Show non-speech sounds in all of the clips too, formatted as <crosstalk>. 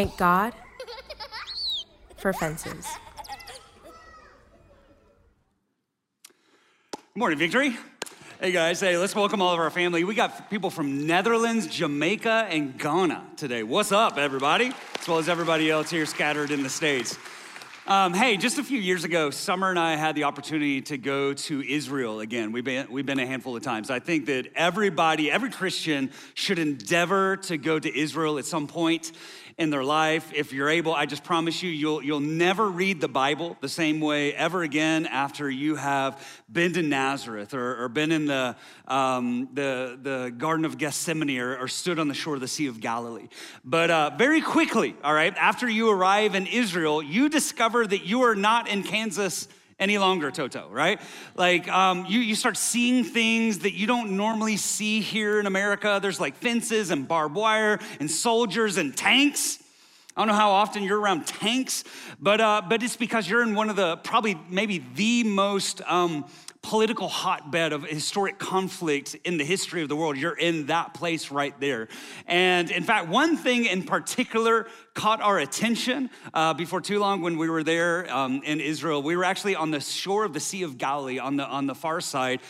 Thank God for fences. Good morning, Victory. Hey guys, hey, let's welcome all of our family. We got people from Netherlands, Jamaica, and Ghana today. What's up, everybody? As well as everybody else here scattered in the States. Um, hey, just a few years ago, Summer and I had the opportunity to go to Israel again. We've been, we've been a handful of times. I think that everybody, every Christian should endeavor to go to Israel at some point in their life. If you're able, I just promise you, you'll, you'll never read the Bible the same way ever again after you have been to Nazareth or, or been in the, um, the, the Garden of Gethsemane or, or, stood on the shore of the Sea of Galilee. But uh, very quickly, all right, after you arrive in Israel, you discover that you are not in Kansas any longer, Toto, right? Like um, you, you start seeing things that you don't normally see here in America. There's like fences and barbed wire and soldiers and tanks. I don't know how often you're around tanks, but uh, but it's because you're in one of the probably maybe the most um, political hotbed of historic conflict in the history of the world. You're in that place right there. And in fact, one thing in particular caught our attention uh, before too long when we were there um, in Israel. We were actually on the shore of the Sea of Galilee on the, on the far side.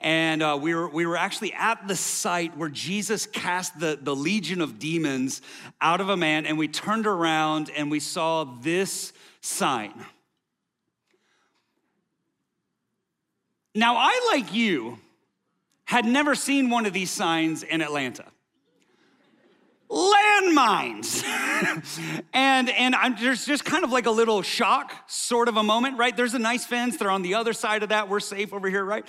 And uh, we, were, we were actually at the site where Jesus cast the, the legion of demons out of a man. And we turned around and we saw this sign. Now, I, like you, had never seen one of these signs in Atlanta. Landmines. <laughs> and and I'm, there's just kind of like a little shock, sort of a moment, right? There's a nice fence. They're on the other side of that. We're safe over here, right?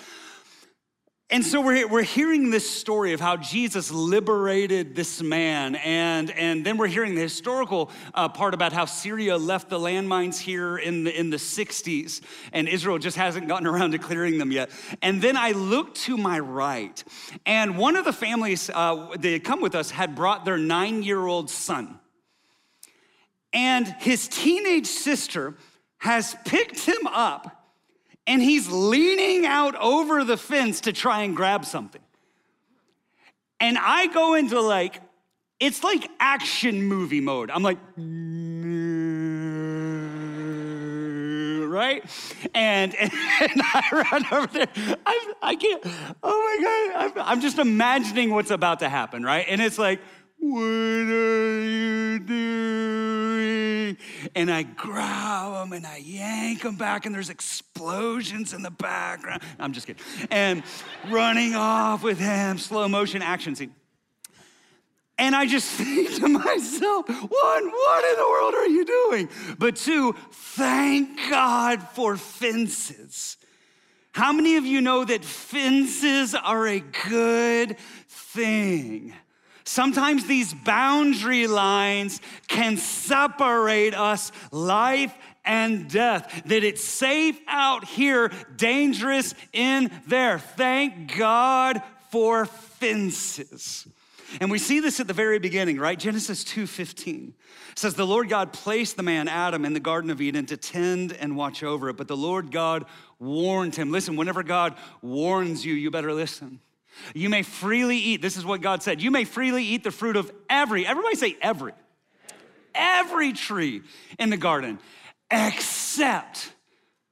And so we're, we're hearing this story of how Jesus liberated this man. And, and then we're hearing the historical uh, part about how Syria left the landmines here in the, in the 60s, and Israel just hasn't gotten around to clearing them yet. And then I look to my right, and one of the families uh, that had come with us had brought their nine year old son. And his teenage sister has picked him up and he's leaning out over the fence to try and grab something. And I go into like, it's like action movie mode. I'm like, right? And, <laughs> and, I run over there. I'm, I can't, oh my God. I'm, I'm just imagining what's about to happen, right? And it's like, what are you doing? And I grab him and I yank him back, and there's explosions in the background. I'm just kidding. And running off with him, slow motion action scene. And I just <laughs> think to myself, one, what in the world are you doing? But two, thank God for fences. How many of you know that fences are a good thing? Sometimes these boundary lines can separate us, life and death. That it's safe out here, dangerous in there. Thank God for fences. And we see this at the very beginning, right? Genesis 2:15 says the Lord God placed the man Adam in the garden of Eden to tend and watch over it, but the Lord God warned him. Listen, whenever God warns you, you better listen. You may freely eat. This is what God said. You may freely eat the fruit of every, everybody say every, every tree in the garden, except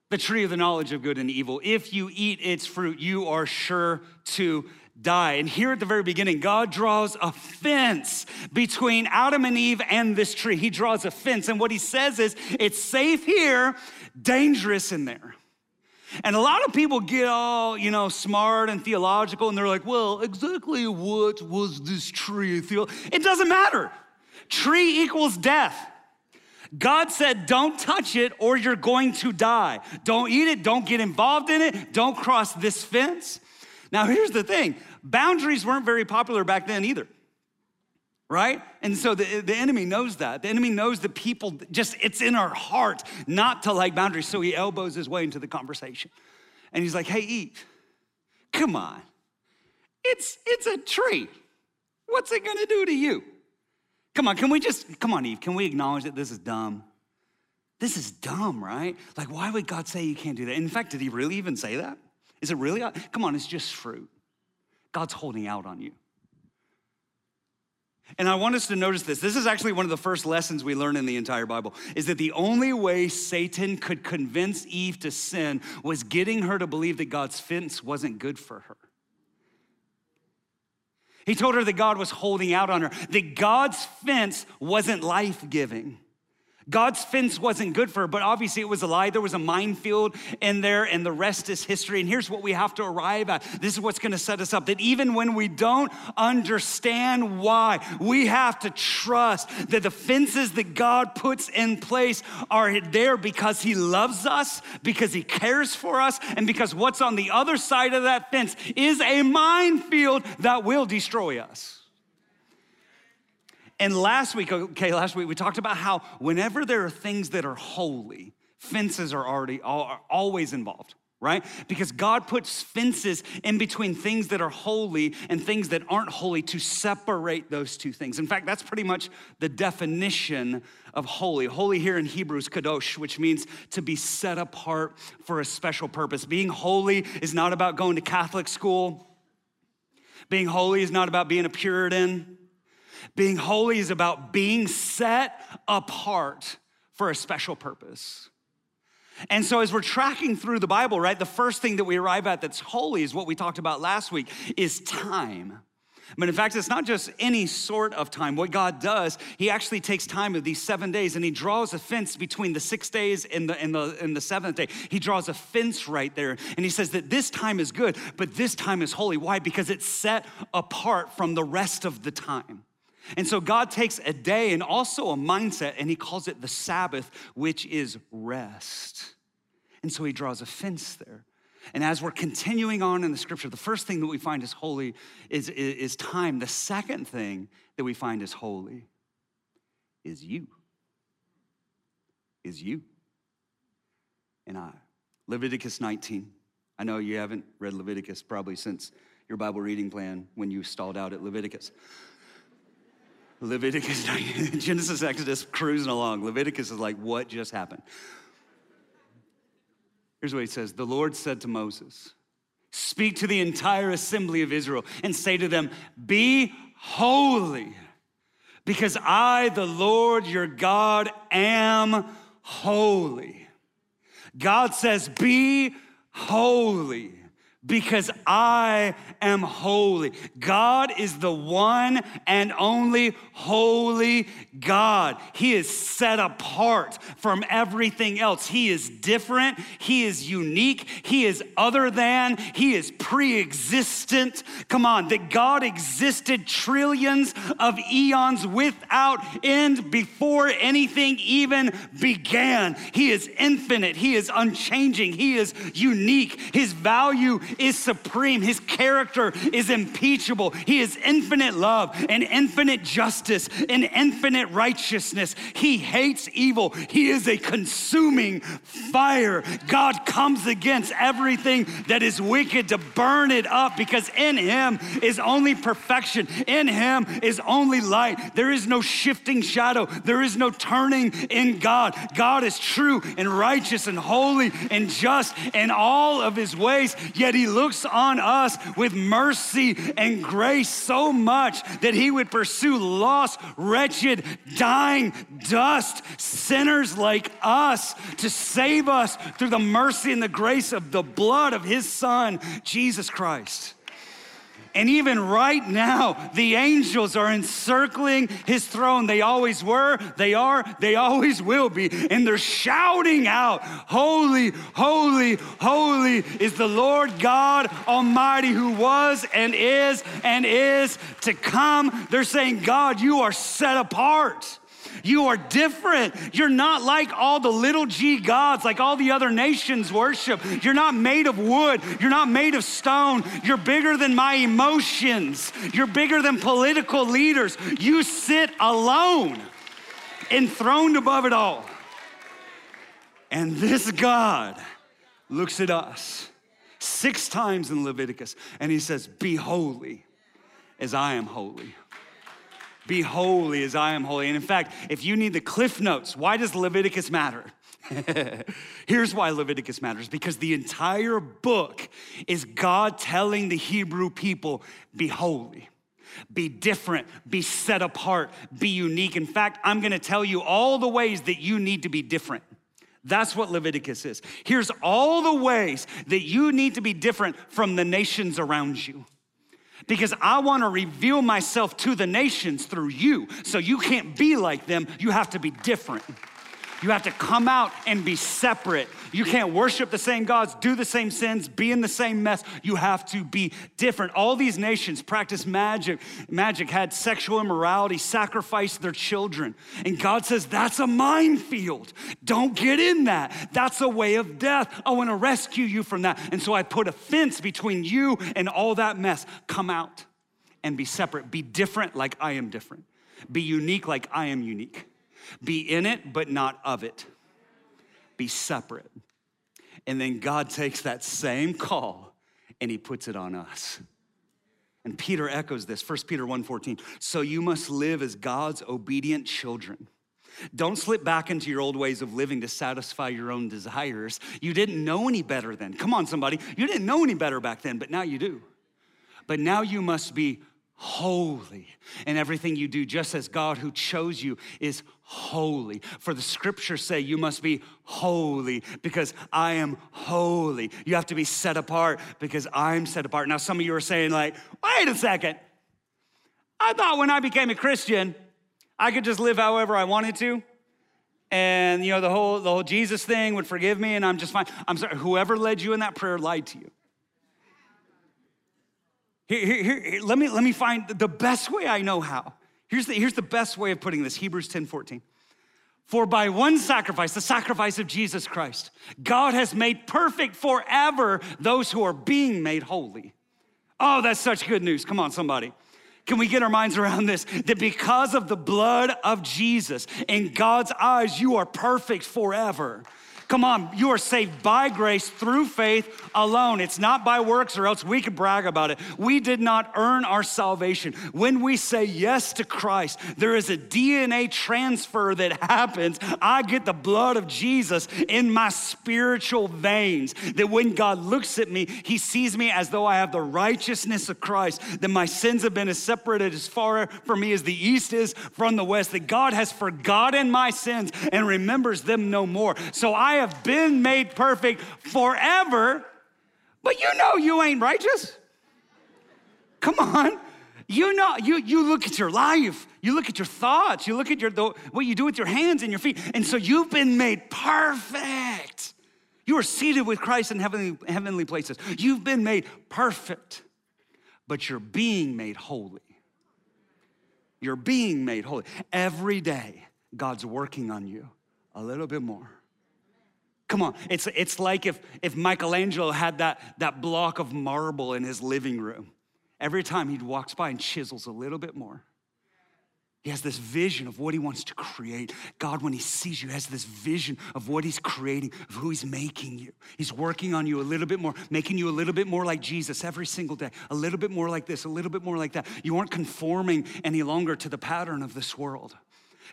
the tree of the knowledge of good and evil. If you eat its fruit, you are sure to die. And here at the very beginning, God draws a fence between Adam and Eve and this tree. He draws a fence. And what he says is, it's safe here, dangerous in there. And a lot of people get all, you know, smart and theological, and they're like, well, exactly what was this tree? It doesn't matter. Tree equals death. God said, don't touch it or you're going to die. Don't eat it, don't get involved in it, don't cross this fence. Now, here's the thing boundaries weren't very popular back then either right? And so the, the enemy knows that. The enemy knows that people just, it's in our heart not to like boundaries. So he elbows his way into the conversation. And he's like, hey, Eve, come on. It's, it's a tree. What's it gonna do to you? Come on, can we just, come on, Eve, can we acknowledge that this is dumb? This is dumb, right? Like, why would God say you can't do that? In fact, did he really even say that? Is it really? Come on, it's just fruit. God's holding out on you. And I want us to notice this. This is actually one of the first lessons we learn in the entire Bible is that the only way Satan could convince Eve to sin was getting her to believe that God's fence wasn't good for her. He told her that God was holding out on her, that God's fence wasn't life giving. God's fence wasn't good for her, but obviously it was a lie. There was a minefield in there, and the rest is history. And here's what we have to arrive at this is what's gonna set us up that even when we don't understand why, we have to trust that the fences that God puts in place are there because He loves us, because He cares for us, and because what's on the other side of that fence is a minefield that will destroy us. And last week, okay, last week we talked about how whenever there are things that are holy, fences are already are always involved, right? Because God puts fences in between things that are holy and things that aren't holy to separate those two things. In fact, that's pretty much the definition of holy. Holy here in Hebrew is kadosh, which means to be set apart for a special purpose. Being holy is not about going to Catholic school. Being holy is not about being a Puritan. Being holy is about being set apart for a special purpose. And so, as we're tracking through the Bible, right, the first thing that we arrive at that's holy is what we talked about last week is time. But in fact, it's not just any sort of time. What God does, He actually takes time of these seven days and He draws a fence between the six days and the, and, the, and the seventh day. He draws a fence right there. And He says that this time is good, but this time is holy. Why? Because it's set apart from the rest of the time. And so God takes a day and also a mindset and he calls it the Sabbath, which is rest. And so he draws a fence there. And as we're continuing on in the scripture, the first thing that we find is holy is, is, is time. The second thing that we find is holy is you. Is you and I. Leviticus 19. I know you haven't read Leviticus probably since your Bible reading plan when you stalled out at Leviticus. Leviticus, <laughs> Genesis, Exodus, cruising along. Leviticus is like, what just happened? Here's what he says The Lord said to Moses, Speak to the entire assembly of Israel and say to them, Be holy, because I, the Lord your God, am holy. God says, Be holy because I am holy. God is the one and only holy God. He is set apart from everything else. He is different. He is unique. He is other than. He is pre existent. Come on, that God existed trillions of eons without end before anything even began. He is infinite. He is unchanging. He is unique. His value is supreme. His character is impeachable. He is infinite love and infinite justice and infinite righteousness. He hates evil. He is a consuming fire. God comes against everything that is wicked to burn it up because in Him is only perfection. In Him is only light. There is no shifting shadow. There is no turning in God. God is true and righteous and holy and just in all of His ways, yet He looks on us with mercy and grace so much that he would pursue lost, wretched, dying, dust sinners like us to save us through the mercy and the grace of the blood of his son, Jesus Christ. And even right now, the angels are encircling his throne. They always were, they are, they always will be. And they're shouting out, Holy, holy, holy is the Lord God Almighty who was and is and is to come. They're saying, God, you are set apart. You are different. You're not like all the little g gods, like all the other nations worship. You're not made of wood. You're not made of stone. You're bigger than my emotions. You're bigger than political leaders. You sit alone, enthroned above it all. And this God looks at us six times in Leviticus and he says, Be holy as I am holy. Be holy as I am holy. And in fact, if you need the cliff notes, why does Leviticus matter? <laughs> Here's why Leviticus matters because the entire book is God telling the Hebrew people, be holy. be different, be set apart, be unique. In fact, I'm gonna tell you all the ways that you need to be different. That's what Leviticus is. Here's all the ways that you need to be different from the nations around you. Because I wanna reveal myself to the nations through you. So you can't be like them, you have to be different. You have to come out and be separate. You can't worship the same gods, do the same sins, be in the same mess. You have to be different. All these nations practice magic. Magic had sexual immorality, sacrificed their children. And God says, that's a minefield. Don't get in that. That's a way of death. I want to rescue you from that. And so I put a fence between you and all that mess. Come out and be separate. Be different like I am different. Be unique like I am unique. Be in it, but not of it. Be separate. And then God takes that same call and he puts it on us. And Peter echoes this, 1 Peter 1:14. So you must live as God's obedient children. Don't slip back into your old ways of living to satisfy your own desires. You didn't know any better then. Come on, somebody. You didn't know any better back then, but now you do. But now you must be holy in everything you do, just as God who chose you is holy. For the scriptures say you must be holy because I am holy. You have to be set apart because I'm set apart. Now, some of you are saying, like, wait a second. I thought when I became a Christian, I could just live however I wanted to. And you know, the whole the whole Jesus thing would forgive me and I'm just fine. I'm sorry, whoever led you in that prayer lied to you. Here, here, here, let, me, let me find the best way I know how. Here's the, here's the best way of putting this Hebrews 10 14. For by one sacrifice, the sacrifice of Jesus Christ, God has made perfect forever those who are being made holy. Oh, that's such good news. Come on, somebody. Can we get our minds around this? That because of the blood of Jesus, in God's eyes, you are perfect forever. Come on, you are saved by grace through faith alone. It's not by works, or else we could brag about it. We did not earn our salvation. When we say yes to Christ, there is a DNA transfer that happens. I get the blood of Jesus in my spiritual veins. That when God looks at me, he sees me as though I have the righteousness of Christ, that my sins have been as separated as far from me as the east is from the west, that God has forgotten my sins and remembers them no more. So I have been made perfect forever, but you know you ain't righteous. Come on. You know, you, you look at your life, you look at your thoughts, you look at your, the, what you do with your hands and your feet, and so you've been made perfect. You are seated with Christ in heavenly, heavenly places. You've been made perfect, but you're being made holy. You're being made holy. Every day, God's working on you a little bit more. Come on, it's, it's like if, if Michelangelo had that, that block of marble in his living room. Every time he walks by and chisels a little bit more. He has this vision of what he wants to create. God, when he sees you, has this vision of what he's creating, of who he's making you. He's working on you a little bit more, making you a little bit more like Jesus every single day, a little bit more like this, a little bit more like that. You aren't conforming any longer to the pattern of this world.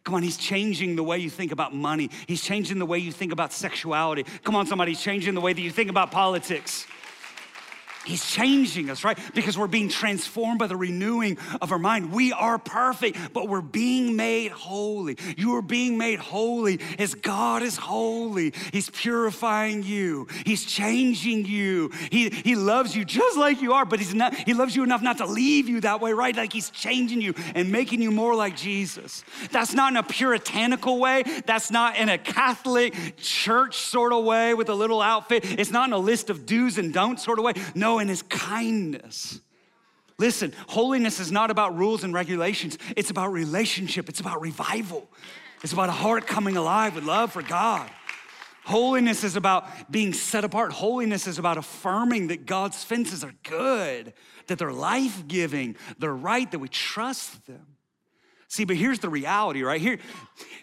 Come on, he's changing the way you think about money. He's changing the way you think about sexuality. Come on, somebody, he's changing the way that you think about politics. He's changing us, right? Because we're being transformed by the renewing of our mind. We are perfect, but we're being made holy. You are being made holy as God is holy. He's purifying you. He's changing you. He, he loves you just like you are, but he's not, he loves you enough not to leave you that way, right? Like he's changing you and making you more like Jesus. That's not in a puritanical way. That's not in a Catholic church sort of way with a little outfit. It's not in a list of do's and don'ts sort of way. No, in his kindness. Listen, holiness is not about rules and regulations, it's about relationship, it's about revival, it's about a heart coming alive with love for God. Holiness is about being set apart. Holiness is about affirming that God's fences are good, that they're life giving, they're right, that we trust them. See, but here's the reality, right? Here,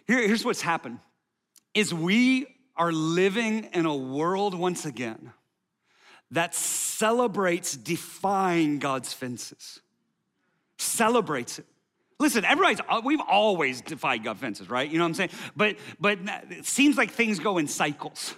here, here's what's happened is we are living in a world once again that celebrates defying God's fences. Celebrates it. Listen, everybody's, uh, we've always defied God's fences, right? You know what I'm saying? But, but it seems like things go in cycles.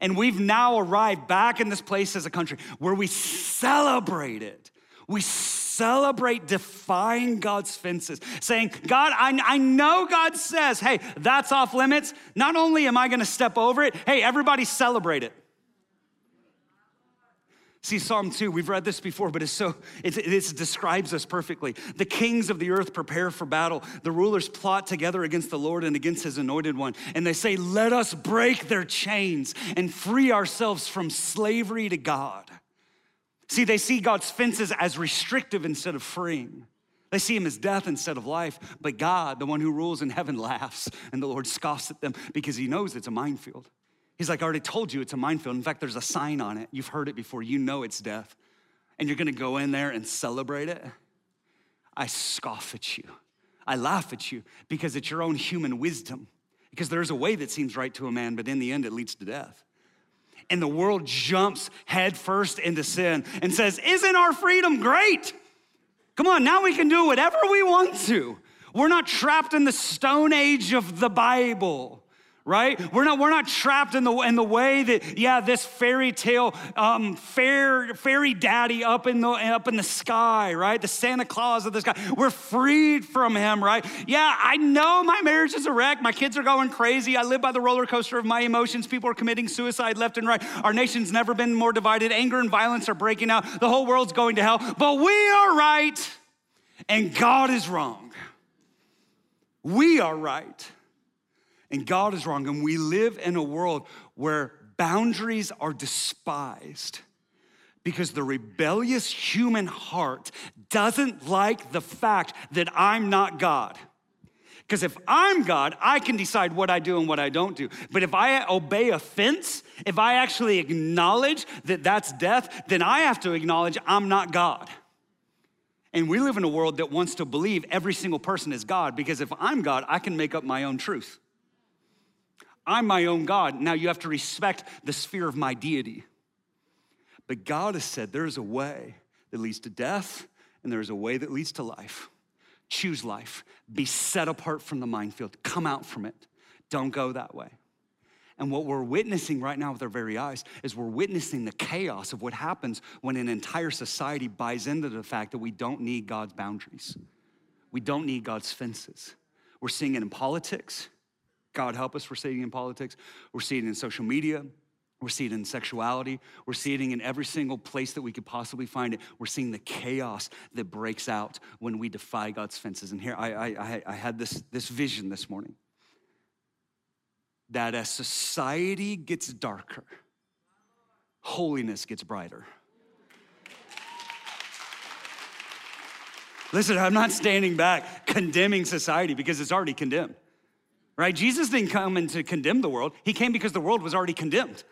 And we've now arrived back in this place as a country where we celebrate it. We celebrate defying God's fences, saying, God, I, I know God says, hey, that's off limits. Not only am I gonna step over it, hey, everybody celebrate it. See, Psalm 2, we've read this before, but it's so, it, it describes us perfectly. The kings of the earth prepare for battle. The rulers plot together against the Lord and against his anointed one. And they say, Let us break their chains and free ourselves from slavery to God. See, they see God's fences as restrictive instead of freeing. They see him as death instead of life. But God, the one who rules in heaven, laughs, and the Lord scoffs at them because he knows it's a minefield. He's like, I already told you it's a minefield. In fact, there's a sign on it. You've heard it before. You know it's death. And you're gonna go in there and celebrate it. I scoff at you. I laugh at you because it's your own human wisdom. Because there's a way that seems right to a man, but in the end, it leads to death. And the world jumps headfirst into sin and says, Isn't our freedom great? Come on, now we can do whatever we want to. We're not trapped in the stone age of the Bible right? We're not, we're not trapped in the, in the way that, yeah, this fairy tale, um, fair, fairy daddy up in, the, up in the sky, right? The Santa Claus of the sky. We're freed from him, right? Yeah, I know my marriage is a wreck. My kids are going crazy. I live by the roller coaster of my emotions. People are committing suicide left and right. Our nation's never been more divided. Anger and violence are breaking out. The whole world's going to hell. But we are right, and God is wrong. We are right and God is wrong. And we live in a world where boundaries are despised because the rebellious human heart doesn't like the fact that I'm not God. Because if I'm God, I can decide what I do and what I don't do. But if I obey a fence, if I actually acknowledge that that's death, then I have to acknowledge I'm not God. And we live in a world that wants to believe every single person is God because if I'm God, I can make up my own truth. I'm my own God. Now you have to respect the sphere of my deity. But God has said there's a way that leads to death and there's a way that leads to life. Choose life. Be set apart from the minefield. Come out from it. Don't go that way. And what we're witnessing right now with our very eyes is we're witnessing the chaos of what happens when an entire society buys into the fact that we don't need God's boundaries. We don't need God's fences. We're seeing it in politics. God help us, we're seeing in politics, we're seeing in social media, we're seeing in sexuality. We're seeing in every single place that we could possibly find it. We're seeing the chaos that breaks out when we defy God's fences. And here, I, I, I had this, this vision this morning that as society gets darker, holiness gets brighter. Listen, I'm not standing back condemning society because it's already condemned right? Jesus didn't come in to condemn the world. He came because the world was already condemned.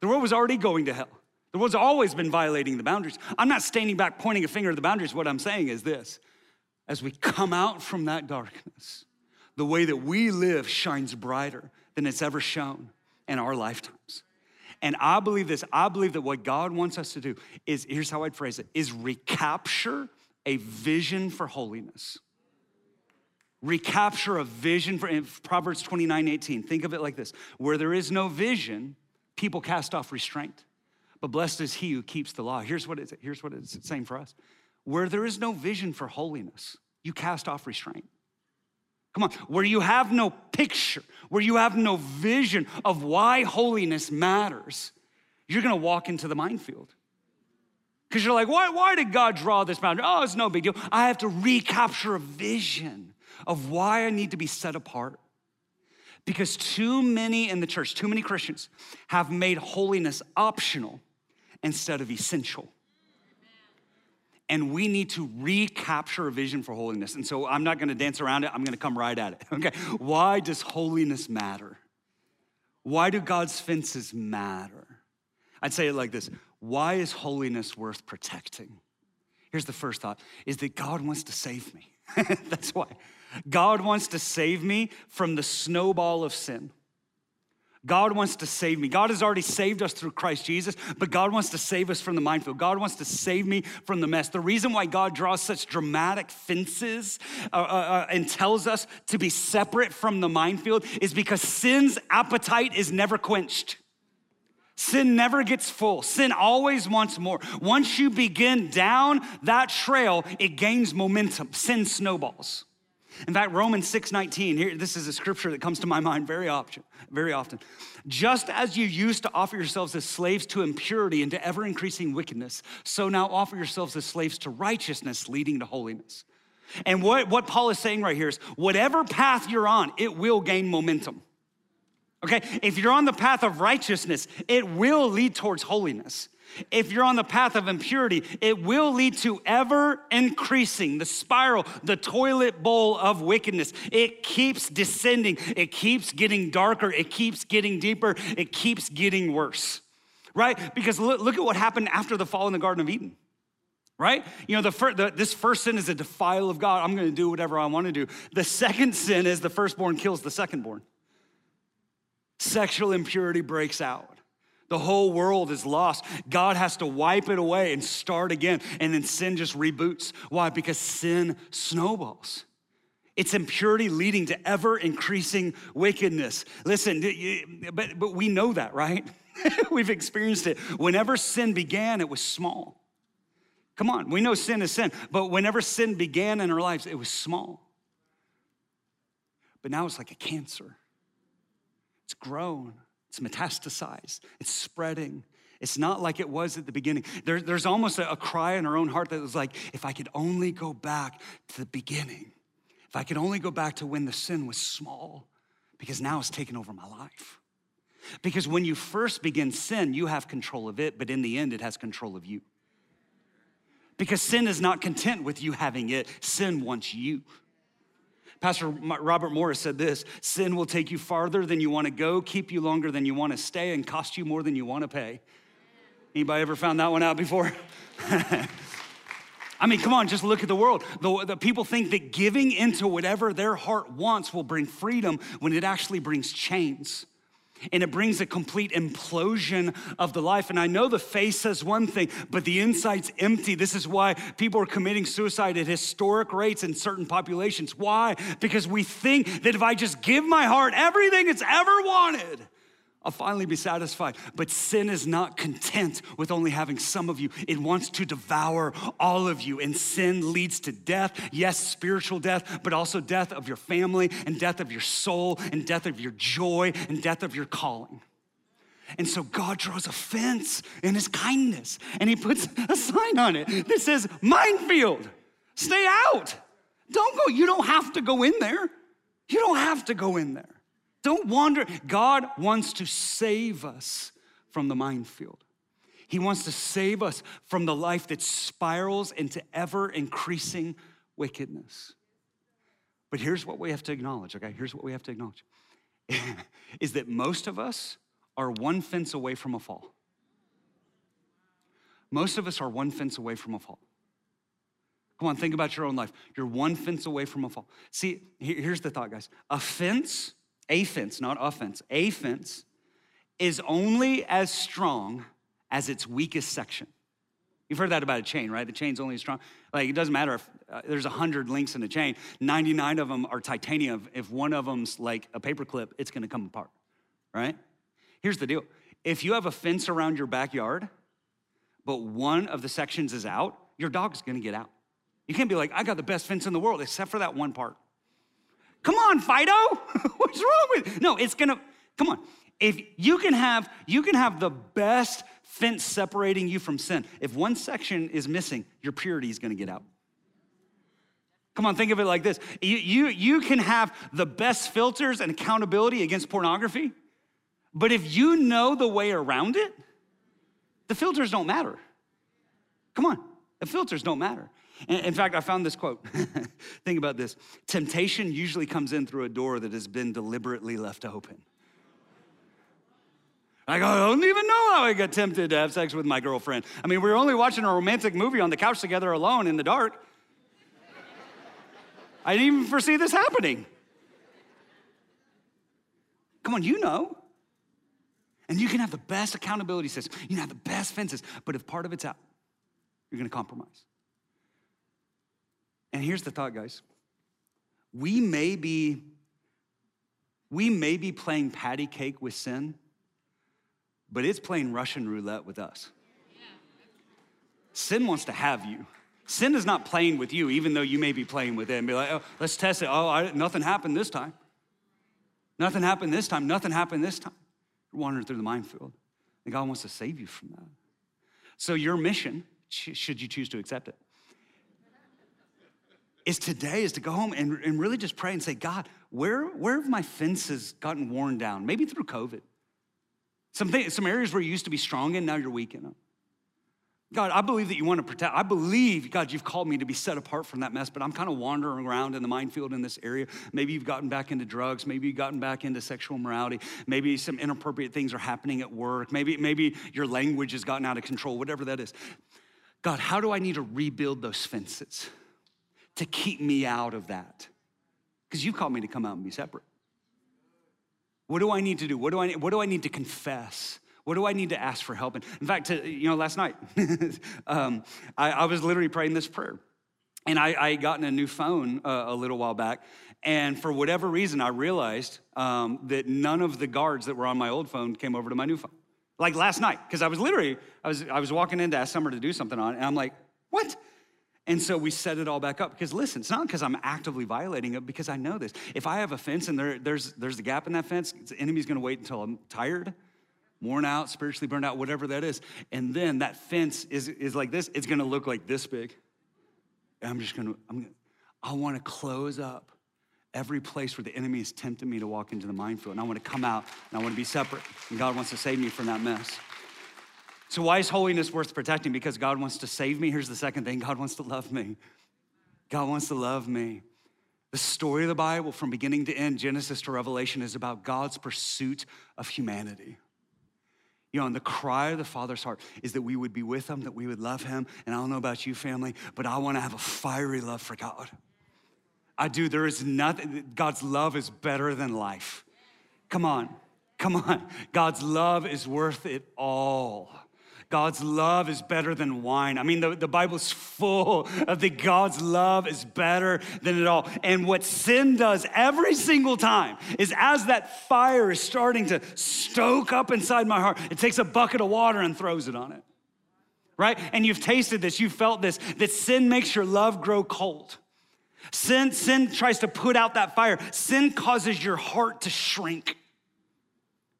The world was already going to hell. The world's always been violating the boundaries. I'm not standing back pointing a finger at the boundaries. What I'm saying is this as we come out from that darkness, the way that we live shines brighter than it's ever shown in our lifetimes. And I believe this I believe that what God wants us to do is here's how I'd phrase it is recapture a vision for holiness recapture a vision for Proverbs 29 18. Think of it like this where there is no vision, people cast off restraint. But blessed is he who keeps the law. Here's what it's, here's what it's saying for us where there is no vision for holiness, you cast off restraint. Come on, where you have no picture, where you have no vision of why holiness matters, you're gonna walk into the minefield. Because you're like, why, why did God draw this boundary? Oh, it's no big deal. I have to recapture a vision of why I need to be set apart. Because too many in the church, too many Christians have made holiness optional instead of essential. And we need to recapture a vision for holiness. And so I'm not gonna dance around it, I'm gonna come right at it. <laughs> Okay, why does holiness matter? Why do God's fences matter? I'd say it like this Why is holiness worth protecting? Here's the first thought is that God wants to save me. <laughs> That's why. God wants to save me from the snowball of sin. God wants to save me. God has already saved us through Christ Jesus, but God wants to save us from the minefield. God wants to save me from the mess. The reason why God draws such dramatic fences uh, uh, uh and tells us to be separate from the minefield is because sin's appetite is never quenched. Sin never gets full. Sin always wants more. Once you begin down that trail, it gains momentum. Sin snowballs. In fact, Romans 6:19, here this is a scripture that comes to my mind very often, very often. Just as you used to offer yourselves as slaves to impurity and to ever increasing wickedness, so now offer yourselves as slaves to righteousness leading to holiness. And what, what Paul is saying right here is whatever path you're on, it will gain momentum. Okay? If you're on the path of righteousness, it will lead towards holiness. If you're on the path of impurity, it will lead to ever increasing the spiral, the toilet bowl of wickedness. It keeps descending, it keeps getting darker, it keeps getting deeper, it keeps getting worse, right? Because look, look at what happened after the fall in the Garden of Eden right? You know, the, fir- the, this first sin is a defile of God. I'm going to do whatever I want to do. The second sin is the firstborn kills the secondborn. Sexual impurity breaks out. The whole world is lost. God has to wipe it away and start again. And then sin just reboots. Why? Because sin snowballs. It's impurity leading to ever increasing wickedness. Listen, but, but we know that, right? <laughs> We've experienced it. Whenever sin began, it was small. Come on, we know sin is sin, but whenever sin began in our lives, it was small. But now it's like a cancer. It's grown, it's metastasized, it's spreading. It's not like it was at the beginning. There, there's almost a, a cry in our own heart that was like, if I could only go back to the beginning, if I could only go back to when the sin was small, because now it's taken over my life. Because when you first begin sin, you have control of it, but in the end, it has control of you. Because sin is not content with you having it, sin wants you. Pastor Robert Morris said this sin will take you farther than you want to go, keep you longer than you want to stay, and cost you more than you want to pay. Anybody ever found that one out before? <laughs> I mean, come on, just look at the world. The, the, people think that giving into whatever their heart wants will bring freedom when it actually brings chains and it brings a complete implosion of the life. And I know the face says one thing, but the inside's empty. This is why people are committing suicide at historic rates in certain populations. Why? Because we think that if I just give my heart everything it's ever wanted, I'll finally be satisfied. But sin is not content with only having some of you, it wants to devour all of you. And sin leads to death yes, spiritual death, but also death of your family, and death of your soul, and death of your joy, and death of your calling. And so God draws a fence in his kindness, and he puts a sign on it that says, Minefield, stay out. Don't go, you don't have to go in there. You don't have to go in there. Don't wander. God wants to save us from the minefield. He wants to save us from the life that spirals into ever increasing wickedness. But here's what we have to acknowledge, okay? Here's what we have to acknowledge <laughs> is that most of us are one fence away from a fall. Most of us are one fence away from a fall. Come on, think about your own life. You're one fence away from a fall. See, here's the thought, guys. A fence a fence, not offense, a fence is only as strong as its weakest section. You've heard that about a chain, right? The chain's only as strong. Like, it doesn't matter if uh, there's 100 links in a chain, 99 of them are titanium. If one of them's like a paperclip, it's gonna come apart, right? Here's the deal if you have a fence around your backyard, but one of the sections is out, your dog's gonna get out. You can't be like, I got the best fence in the world, except for that one part. Come on, Fido. <laughs> What's wrong with? No, it's gonna. Come on. If you can have you can have the best fence separating you from sin. If one section is missing, your purity is gonna get out. Come on, think of it like this. You, you, you can have the best filters and accountability against pornography, but if you know the way around it, the filters don't matter. Come on, the filters don't matter. In fact, I found this quote. <laughs> Think about this temptation usually comes in through a door that has been deliberately left open. I go, I don't even know how I got tempted to have sex with my girlfriend. I mean, we were only watching a romantic movie on the couch together alone in the dark. I didn't even foresee this happening. Come on, you know. And you can have the best accountability system, you can have the best fences, but if part of it's out, you're gonna compromise. And here's the thought, guys. We may be, we may be playing patty cake with sin, but it's playing Russian roulette with us. Sin wants to have you. Sin is not playing with you, even though you may be playing with it and be like, oh, let's test it. Oh, I, nothing happened this time. Nothing happened this time. Nothing happened this time. You're wandering through the minefield. And God wants to save you from that. So, your mission, should you choose to accept it, is today is to go home and, and really just pray and say, God, where, where have my fences gotten worn down? Maybe through COVID. Some, things, some areas where you used to be strong in, now you're weak in them. God, I believe that you want to protect. I believe, God, you've called me to be set apart from that mess, but I'm kind of wandering around in the minefield in this area. Maybe you've gotten back into drugs. Maybe you've gotten back into sexual morality. Maybe some inappropriate things are happening at work. Maybe, maybe your language has gotten out of control, whatever that is. God, how do I need to rebuild those fences to keep me out of that? Because you called me to come out and be separate. What do I need to do? What do I, what do I need to confess? What do I need to ask for help? in fact, to, you know, last night, <laughs> um, I, I, was literally praying this prayer. And I, I gotten a new phone uh, a little while back. And for whatever reason, I realized um, that none of the guards that were on my old phone came over to my new phone. Like last night, because I was literally, I was, I was walking in to ask Summer to do something on and I'm like, what? And so we set it all back up because listen, it's not because I'm actively violating it, because I know this. If I have a fence and there, there's, there's a gap in that fence, the enemy's gonna wait until I'm tired worn out, spiritually burned out, whatever that is. And then that fence is, is like this, it's gonna look like this big. And I'm just gonna, I'm, I wanna close up every place where the enemy is tempting me to walk into the minefield. And I wanna come out and I wanna be separate. And God wants to save me from that mess. So, why is holiness worth protecting? Because God wants to save me. Here's the second thing God wants to love me. God wants to love me. The story of the Bible, from beginning to end, Genesis to Revelation, is about God's pursuit of humanity. You know, and the cry of the Father's heart is that we would be with Him, that we would love Him. And I don't know about you, family, but I want to have a fiery love for God. I do. There is nothing, God's love is better than life. Come on, come on. God's love is worth it all. God's love is better than wine. I mean, the, the Bible's full of the God's love is better than it all. And what sin does every single time is as that fire is starting to stoke up inside my heart, it takes a bucket of water and throws it on it. Right? And you've tasted this, you've felt this, that sin makes your love grow cold. Sin, sin tries to put out that fire. Sin causes your heart to shrink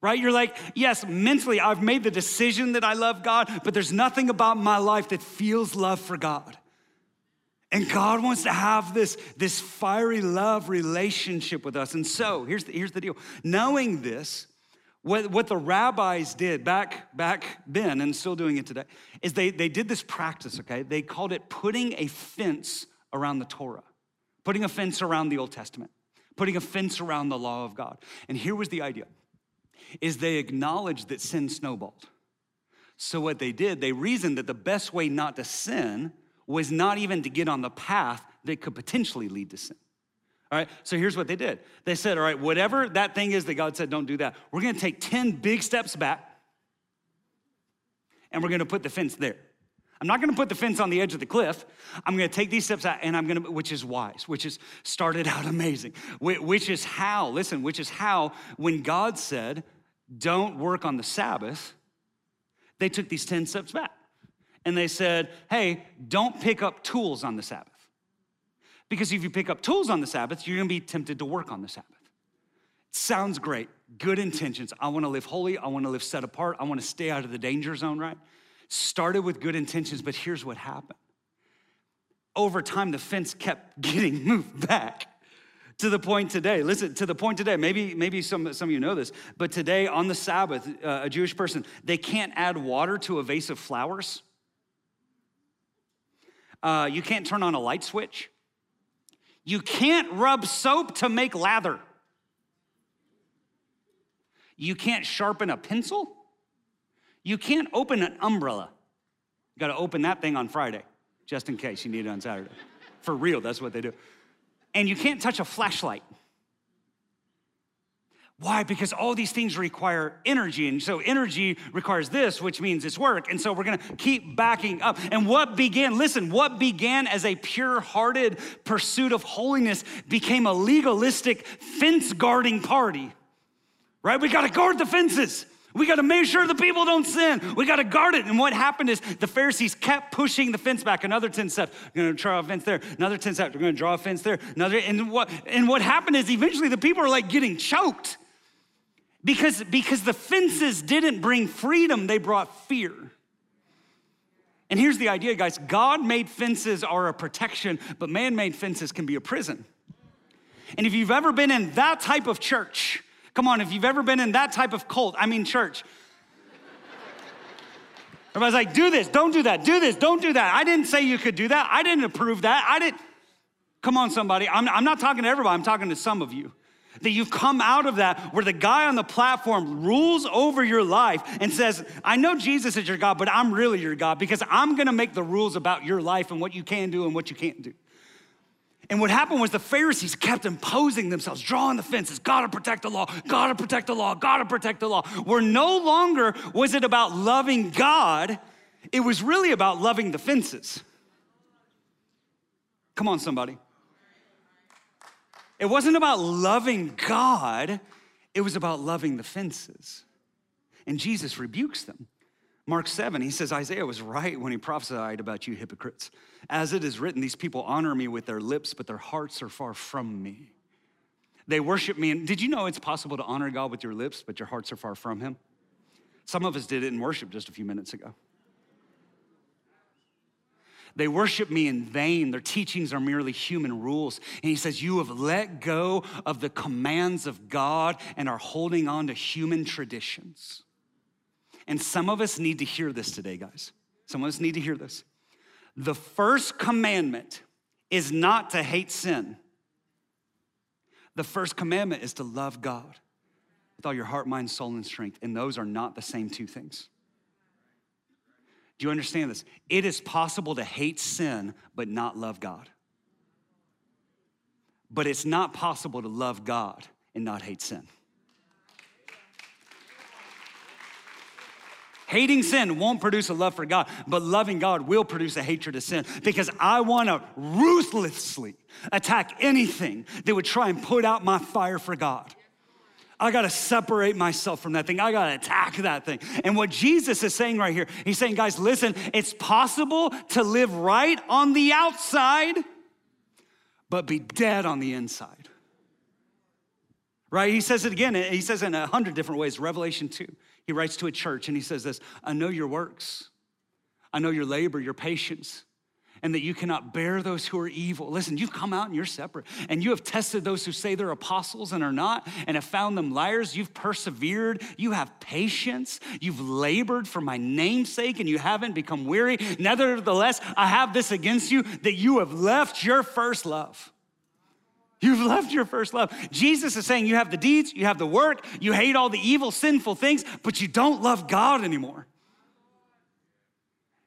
right? You're like, yes, mentally, I've made the decision that I love God, but there's nothing about my life that feels love for God. And God wants to have this, this fiery love relationship with us. And so here's the, here's the deal knowing this, what, what the rabbis did back, back then and still doing it today is they, they did this practice, okay? They called it putting a fence around the Torah, putting a fence around the Old Testament, putting a fence around the law of God. And here was the idea is they acknowledged that sin snowballed. So what they did, they reasoned that the best way not to sin was not even to get on the path that could potentially lead to sin. All right, so here's what they did. They said, all right, whatever that thing is that God said, don't do that, we're gonna take 10 big steps back and we're gonna put the fence there. I'm not gonna put the fence on the edge of the cliff. I'm gonna take these steps out and I'm gonna, which is wise, which is started out <laughs> amazing, which is how, listen, which is how when God said, don't work on the Sabbath, they took these 10 steps back. And they said, hey, don't pick up tools on the Sabbath. Because if you pick up tools on the Sabbath, you're gonna be tempted to work on the Sabbath. sounds great, good intentions. I wanna live holy, I wanna live set apart, I wanna stay out of the danger zone, right? Started with good intentions, but here's what happened. Over time, the fence kept <laughs> getting moved back to the point today. Listen to the point today. Maybe maybe some, some of you know this but today on the sabbath uh, a jewish person they can't add water to a vase of flowers. Uh, you can't turn on a light switch. You can't rub soap to make lather. You can't sharpen a pencil. You can't open an umbrella. You got to open that thing on friday just in case you need it on saturday. For real that's what they do and you can't touch a flashlight. Why? Because all these things require energy. And so energy requires this, which means it's work. And so we're gonna keep backing up. And what began, listen, what began as a pure hearted pursuit of holiness became a legalistic fence guarding party, right? We gotta guard the fences. We got to make sure the people don't sin. We got to guard it. And what happened is the Pharisees kept pushing the fence back. Another 10 steps, we're going to draw a fence there. Another 10 steps, we're going to draw a fence there. Another, and what, and what happened is eventually the people are like getting choked because, because the fences didn't bring freedom, they brought fear. And here's the idea, guys God made fences are a protection, but man made fences can be a prison. And if you've ever been in that type of church, Come on, if you've ever been in that type of cult, I mean church. Everybody's like, do this, don't do that, do this, don't do that. I didn't say you could do that. I didn't approve that. I didn't. Come on, somebody. I'm, I'm not talking to everybody, I'm talking to some of you. That you've come out of that where the guy on the platform rules over your life and says, I know Jesus is your God, but I'm really your God because I'm gonna make the rules about your life and what you can do and what you can't do. And what happened was the Pharisees kept imposing themselves, drawing the fences, gotta protect the law, gotta protect the law, gotta protect the law. Where no longer was it about loving God, it was really about loving the fences. Come on, somebody. It wasn't about loving God, it was about loving the fences. And Jesus rebukes them. Mark 7, he says, Isaiah was right when he prophesied about you hypocrites. As it is written, these people honor me with their lips, but their hearts are far from me. They worship me. And did you know it's possible to honor God with your lips, but your hearts are far from him? Some of us did it in worship just a few minutes ago. They worship me in vain. Their teachings are merely human rules. And he says, You have let go of the commands of God and are holding on to human traditions. And some of us need to hear this today, guys. Some of us need to hear this. The first commandment is not to hate sin. The first commandment is to love God with all your heart, mind, soul, and strength. And those are not the same two things. Do you understand this? It is possible to hate sin but not love God. But it's not possible to love God and not hate sin. Hating sin won't produce a love for God, but loving God will produce a hatred of sin because I want to ruthlessly attack anything that would try and put out my fire for God. I got to separate myself from that thing. I got to attack that thing. And what Jesus is saying right here, he's saying, guys, listen, it's possible to live right on the outside, but be dead on the inside. Right? He says it again. He says it in a hundred different ways. Revelation 2. He writes to a church and he says this I know your works, I know your labor, your patience, and that you cannot bear those who are evil. Listen, you've come out and you're separate, and you have tested those who say they're apostles and are not, and have found them liars. You've persevered, you have patience, you've labored for my namesake, and you haven't become weary. Nevertheless, I have this against you that you have left your first love. You've left your first love. Jesus is saying you have the deeds, you have the work, you hate all the evil, sinful things, but you don't love God anymore.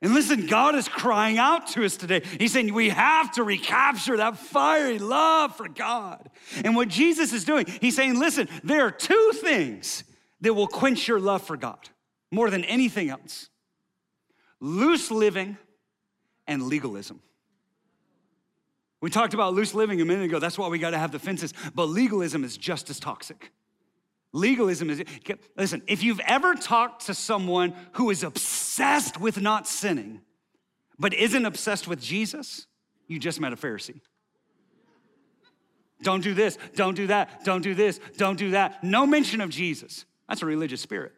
And listen, God is crying out to us today. He's saying we have to recapture that fiery love for God. And what Jesus is doing, he's saying, listen, there are two things that will quench your love for God more than anything else loose living and legalism. We talked about loose living a minute ago. That's why we got to have the fences. But legalism is just as toxic. Legalism is, listen, if you've ever talked to someone who is obsessed with not sinning, but isn't obsessed with Jesus, you just met a Pharisee. Don't do this, don't do that, don't do this, don't do that. No mention of Jesus. That's a religious spirit.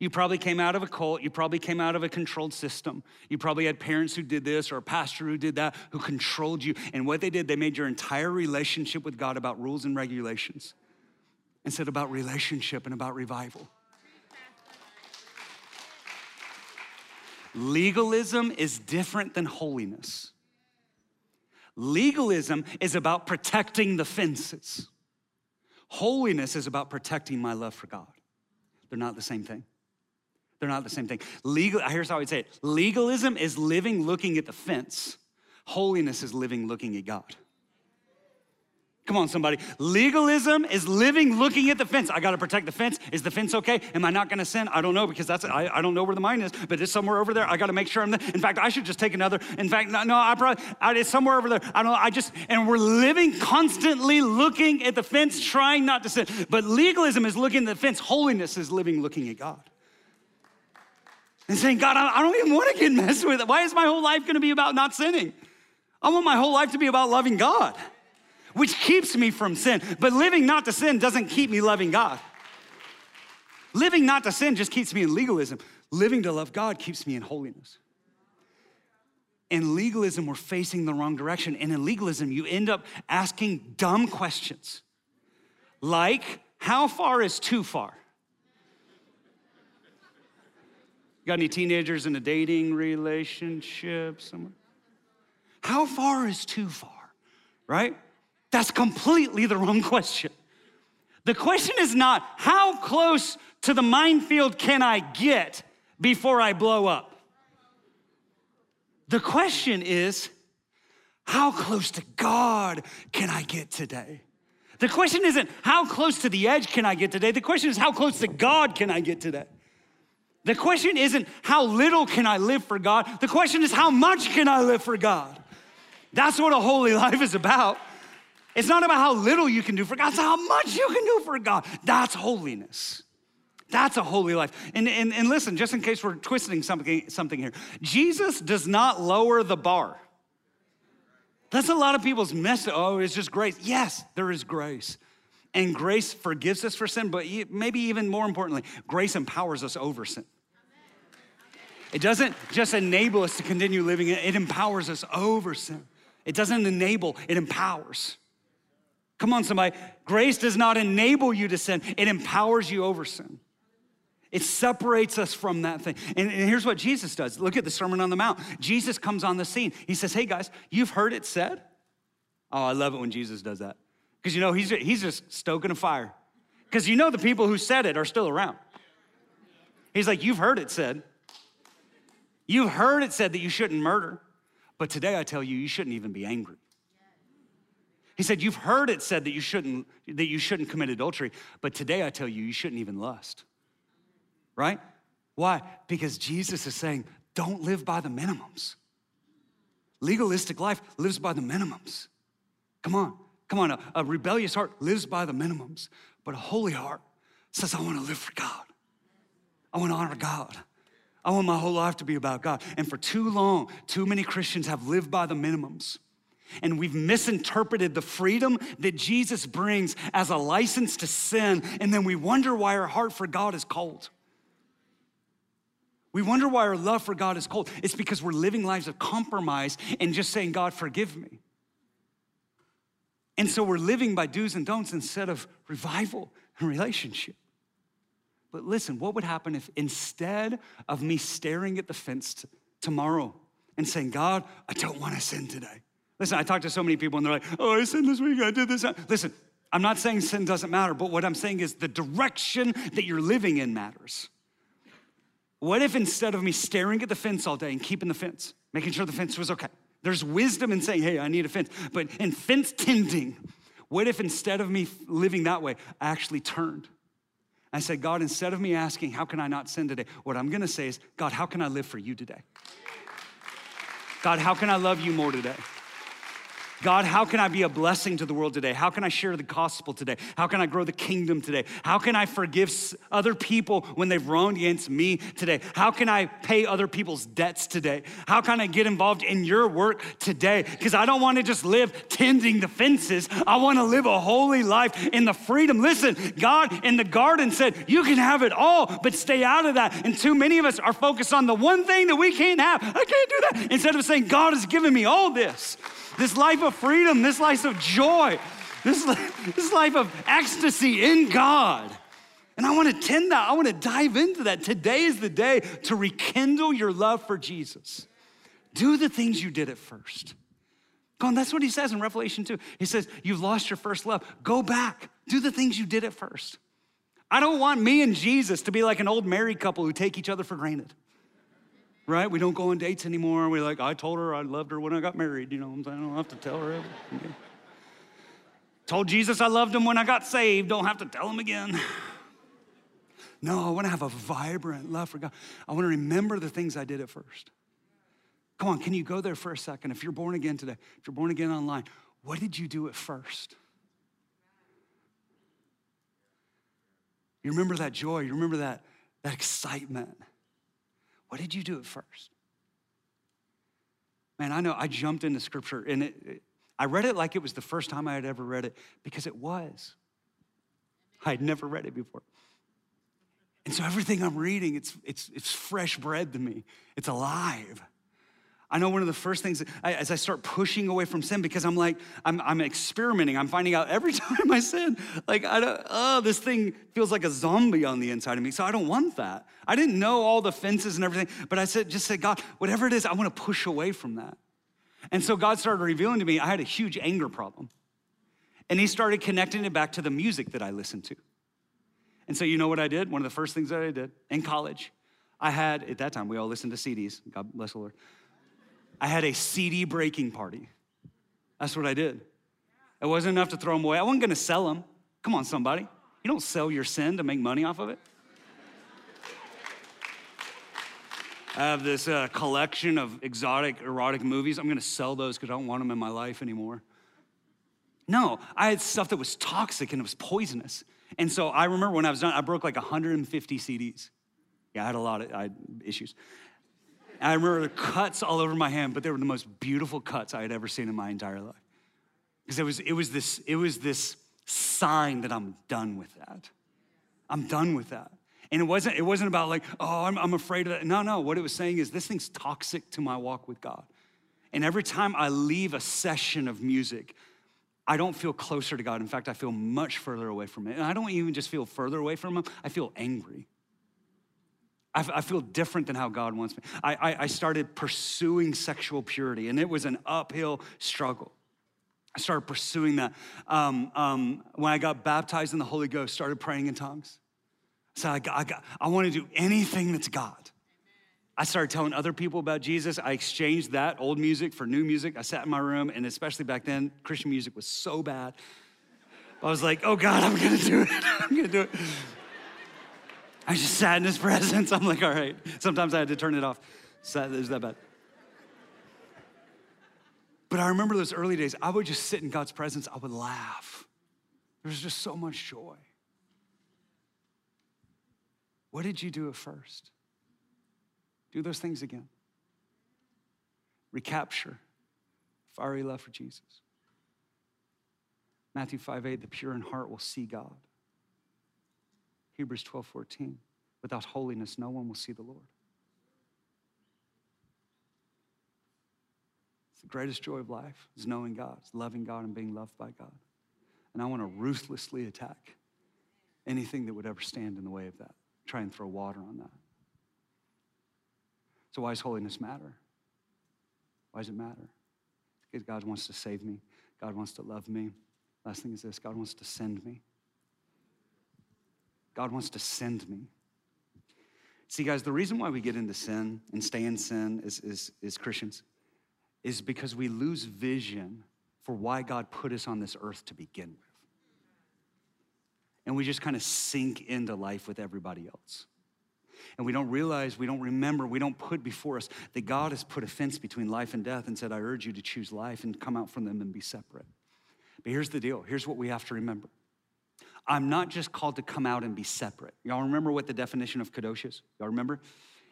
You probably came out of a cult. You probably came out of a controlled system. You probably had parents who did this or a pastor who did that, who controlled you. And what they did, they made your entire relationship with God about rules and regulations instead about relationship and about revival. Legalism is different than holiness. Legalism is about protecting the fences. Holiness is about protecting my love for God. They're not the same thing. They're not the same thing. Legal, here's how I would say it legalism is living looking at the fence, holiness is living looking at God. Come on, somebody. Legalism is living looking at the fence. I got to protect the fence. Is the fence okay? Am I not going to sin? I don't know because that's I, I don't know where the mine is, but it's somewhere over there. I got to make sure I'm there. In fact, I should just take another. In fact, no, no I probably I, it's somewhere over there. I don't know. I just and we're living constantly looking at the fence, trying not to sin. But legalism is looking at the fence. Holiness is living looking at God and saying, God, I, don't even want to get <laughs> messed with. Why is my whole life going to be about not sinning? I want my whole life to be about loving God which keeps me from sin. But living not to sin doesn't keep me loving God. Living not to sin just keeps me in legalism. Living to love God keeps me in holiness. In legalism, we're facing the wrong direction. And in legalism, you end up asking dumb questions like, how far is too far? Got any teenagers in a dating relationship somewhere? How far is too far, right? That's completely the wrong question. The question is not how close to the minefield can I get before I blow up? The question is how close to God can I get today? The question isn't how close to the edge can I get today? The question is how close to God can I get today? The question isn't how little can I live for God? The question is how much can I live for God? That's what a holy <laughs> life is about. It's not about how little you can do for God, it's how much you can do for God. That's holiness. That's a holy life. And, and, and listen, just in case we're twisting something, something here, Jesus does not lower the bar. That's a lot of people's message. Oh, it's just grace. Yes, there is grace. And grace forgives us for sin, but maybe even more importantly, grace empowers us over sin. It doesn't just enable us to continue living it, empowers us over sin. It doesn't enable, it empowers. Come on, somebody. Grace does not enable you to sin, it empowers you over sin. It separates us from that thing. And, and, here's what Jesus does look at the Sermon on the Mount. Jesus comes on the scene. He says, Hey guys, you've heard it said. Oh, I love it when Jesus does that. Because you know, he's, he's just stoking a fire. Because you know, the people who said it are still around. He's like, You've heard it said. You've heard it said that you shouldn't murder. But today I tell you, you shouldn't even be angry. He said, You've heard it said that you shouldn't, that you shouldn't commit adultery, but today I tell you, you shouldn't even lust. Right? Why? Because Jesus is saying, don't live by the minimums. Legalistic life lives by the minimums. Come on, come on. A, a rebellious heart lives by the minimums, but a holy heart says, I want to live for God. I want to honor God. I want my whole life to be about God. And for too long, too many Christians have lived by the minimums. And we've misinterpreted the freedom that Jesus brings as a license to sin, and then we wonder why our heart for God is cold. We wonder why our love for God is cold. It's because we're living lives of compromise and just saying, God, forgive me. And so we're living by do's and don'ts instead of revival and relationship. But listen, what would happen if instead of me staring at the fence t- tomorrow and saying, God, I don't want to sin today, Listen, I talk to so many people and they're like, oh, I sinned this week, I did this. Listen, I'm not saying sin doesn't matter, but what I'm saying is the direction that you're living in matters. What if instead of me staring at the fence all day and keeping the fence, making sure the fence was okay, there's wisdom in saying, hey, I need a fence, but in fence tending, what if instead of me living that way, I actually turned? I said, God, instead of me asking, how can I not sin today? What I'm gonna say is, God, how can I live for you today? God, how can I love you more today? God, how can I be a blessing to the world today? How can I share the gospel today? How can I grow the kingdom today? How can I forgive other people when they've wronged against me today? How can I pay other people's debts today? How can I get involved in your work today? Because I don't want to just live tending the fences. I want to live a holy life in the freedom. Listen, God in the garden said, You can have it all, but stay out of that. And too many of us are focused on the one thing that we can't have. I can't do that. Instead of saying, God has given me all this this life of freedom, this life of joy, this, <laughs> this life of ecstasy in God. And I want to tend that. I want to dive into that. Today is the day to rekindle your love for Jesus. Do the things you did at first. Go on, that's what he says in Revelation 2. He says, You've lost your first love. Go back. Do the things you did at first. I don't want me and Jesus to be like an old married couple who take each other for granted right? We don't go on dates anymore. We're like, I told her I loved her when I got married, you know what I'm saying? I don't have to tell her everything. Told Jesus I loved him when I got saved. Don't have to tell him again. <sighs> No, I want to have a vibrant love for God. I want to remember the things I did at first. Come on, can you go there for a second? If you're born again today, if you're born again online, what did you do at first? You remember that joy, you remember that, that excitement. What did you do at first? Man, I know I jumped into scripture and it, it, I read it like it was the first time I had ever read it because it was. I had never read it before. And so everything I'm reading, it's, it's, it's fresh bread to me. It's alive. I know one of the first things I, as I start pushing away from sin because I'm like, I'm, I'm experimenting. I'm finding out every <laughs> time I sin, like, I don't, oh, this thing feels like a zombie on the inside of me. So I don't want that. I didn't know all the fences and everything, but I said, just said, God, whatever it is, I want to push away from that. And so God started revealing to me I had a huge anger problem. And He started connecting it back to the music that I listened to. And so, you know what I did? One of the first things that I did in college, I had, at that time, we all listened to CDs. God bless the Lord. I had a CD breaking party. That's what I did. It wasn't enough to throw them away. I wasn't gonna sell them. Come on, somebody. You don't sell your sin to make money off of it. I have this uh, collection of exotic, erotic movies. I'm gonna sell those because I don't want them in my life anymore. No, I had stuff that was toxic and it was poisonous. And so I remember when I was done, I broke like 150 CDs. Yeah, I had a lot of I had issues. And I remember the cuts all over my hand, but they were the most beautiful cuts I had ever seen in my entire life. Because it was, it was this, it was this sign that I'm done with that. I'm done with that. And it wasn't, it wasn't about like, oh, I'm, I'm afraid of that. No, no. What it was saying is this thing's toxic to my walk with God. And every time I leave a session of music, I don't feel closer to God. In fact, I feel much further away from it. And I don't even just feel further away from Him, I feel angry. I, feel different than how God wants me. I, I, I started pursuing sexual purity, and it was an uphill struggle. I started pursuing that. Um, um, when I got baptized in the Holy Ghost, started praying in tongues. So I, got, I, got, I want to do anything that's God. I started telling other people about Jesus. I exchanged that old music for new music. I sat in my room, and especially back then, Christian music was so bad. I was like, oh God, I'm gonna do it. <laughs> I'm gonna do it. I just sat in his <laughs> presence. I'm like, all right. Sometimes I had to turn it off. So is that bad? But I remember those early days, I would just sit in God's presence, I would laugh. There was just so much joy. What did you do at first? Do those things again. Recapture fiery love for Jesus. Matthew 5 8, the pure in heart will see God. Hebrews 12 14, without holiness, no one will see the Lord. It's the greatest joy of life is knowing God, is loving God and being loved by God. And I want to ruthlessly attack anything that would ever stand in the way of that. Try and throw water on that. So, why does holiness matter? Why does it matter? Because God wants to save me, God wants to love me. Last thing is this God wants to send me. God wants to send me. See, guys, the reason why we get into sin and stay in sin as, as, as Christians is because we lose vision for why God put us on this earth to begin with. And we just kind of sink into life with everybody else and we don't realize, we don't remember, we don't put before us that God has put a fence between life and death and said, I urge you to choose life and come out from them and be separate. But here's the deal here's what we have to remember I'm not just called to come out and be separate. Y'all remember what the definition of kadosh is? Y'all remember?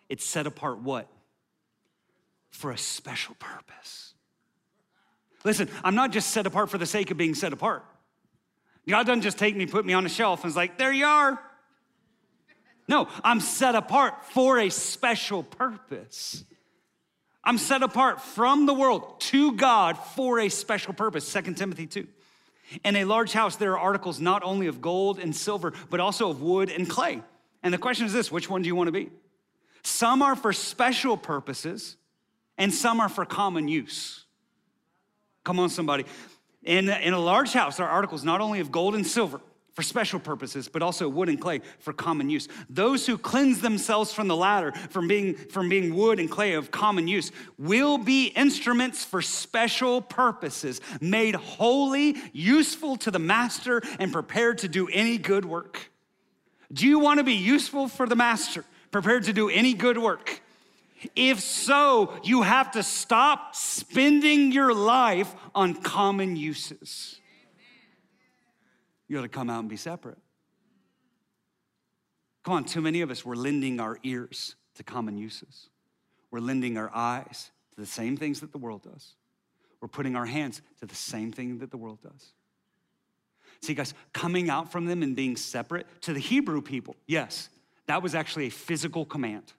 It's set apart what? For a special purpose. Listen, I'm not just set apart for the sake of being set apart. God doesn't just take me, put me on a shelf, and is like, there you are. No, I'm set apart for a special purpose. I'm set apart from the world to God for a special purpose. 2 Timothy 2. In a large house, there are articles not only of gold and silver, but also of wood and clay. And the question is this which one do you want to be? Some are for special purposes, and some are for common use. Come on, somebody. In, in a large house, there are articles not only of gold and silver, for special purposes, but also wood and clay for common use. Those who cleanse themselves from the latter, from being, from being wood and clay of common use, will be instruments for special purposes, made holy, useful to the master, and prepared to do any good work. Do you want to be useful for the master, prepared to do any good work? If so, you have to stop spending your life on common uses. You got to come out and be separate. Come on, too many of us, we're lending our ears to common uses. We're lending our eyes to the same things that the world does. We're putting our hands to the same thing that the world does. See, guys, coming out from them and being separate to the Hebrew people, yes, that was actually a physical command.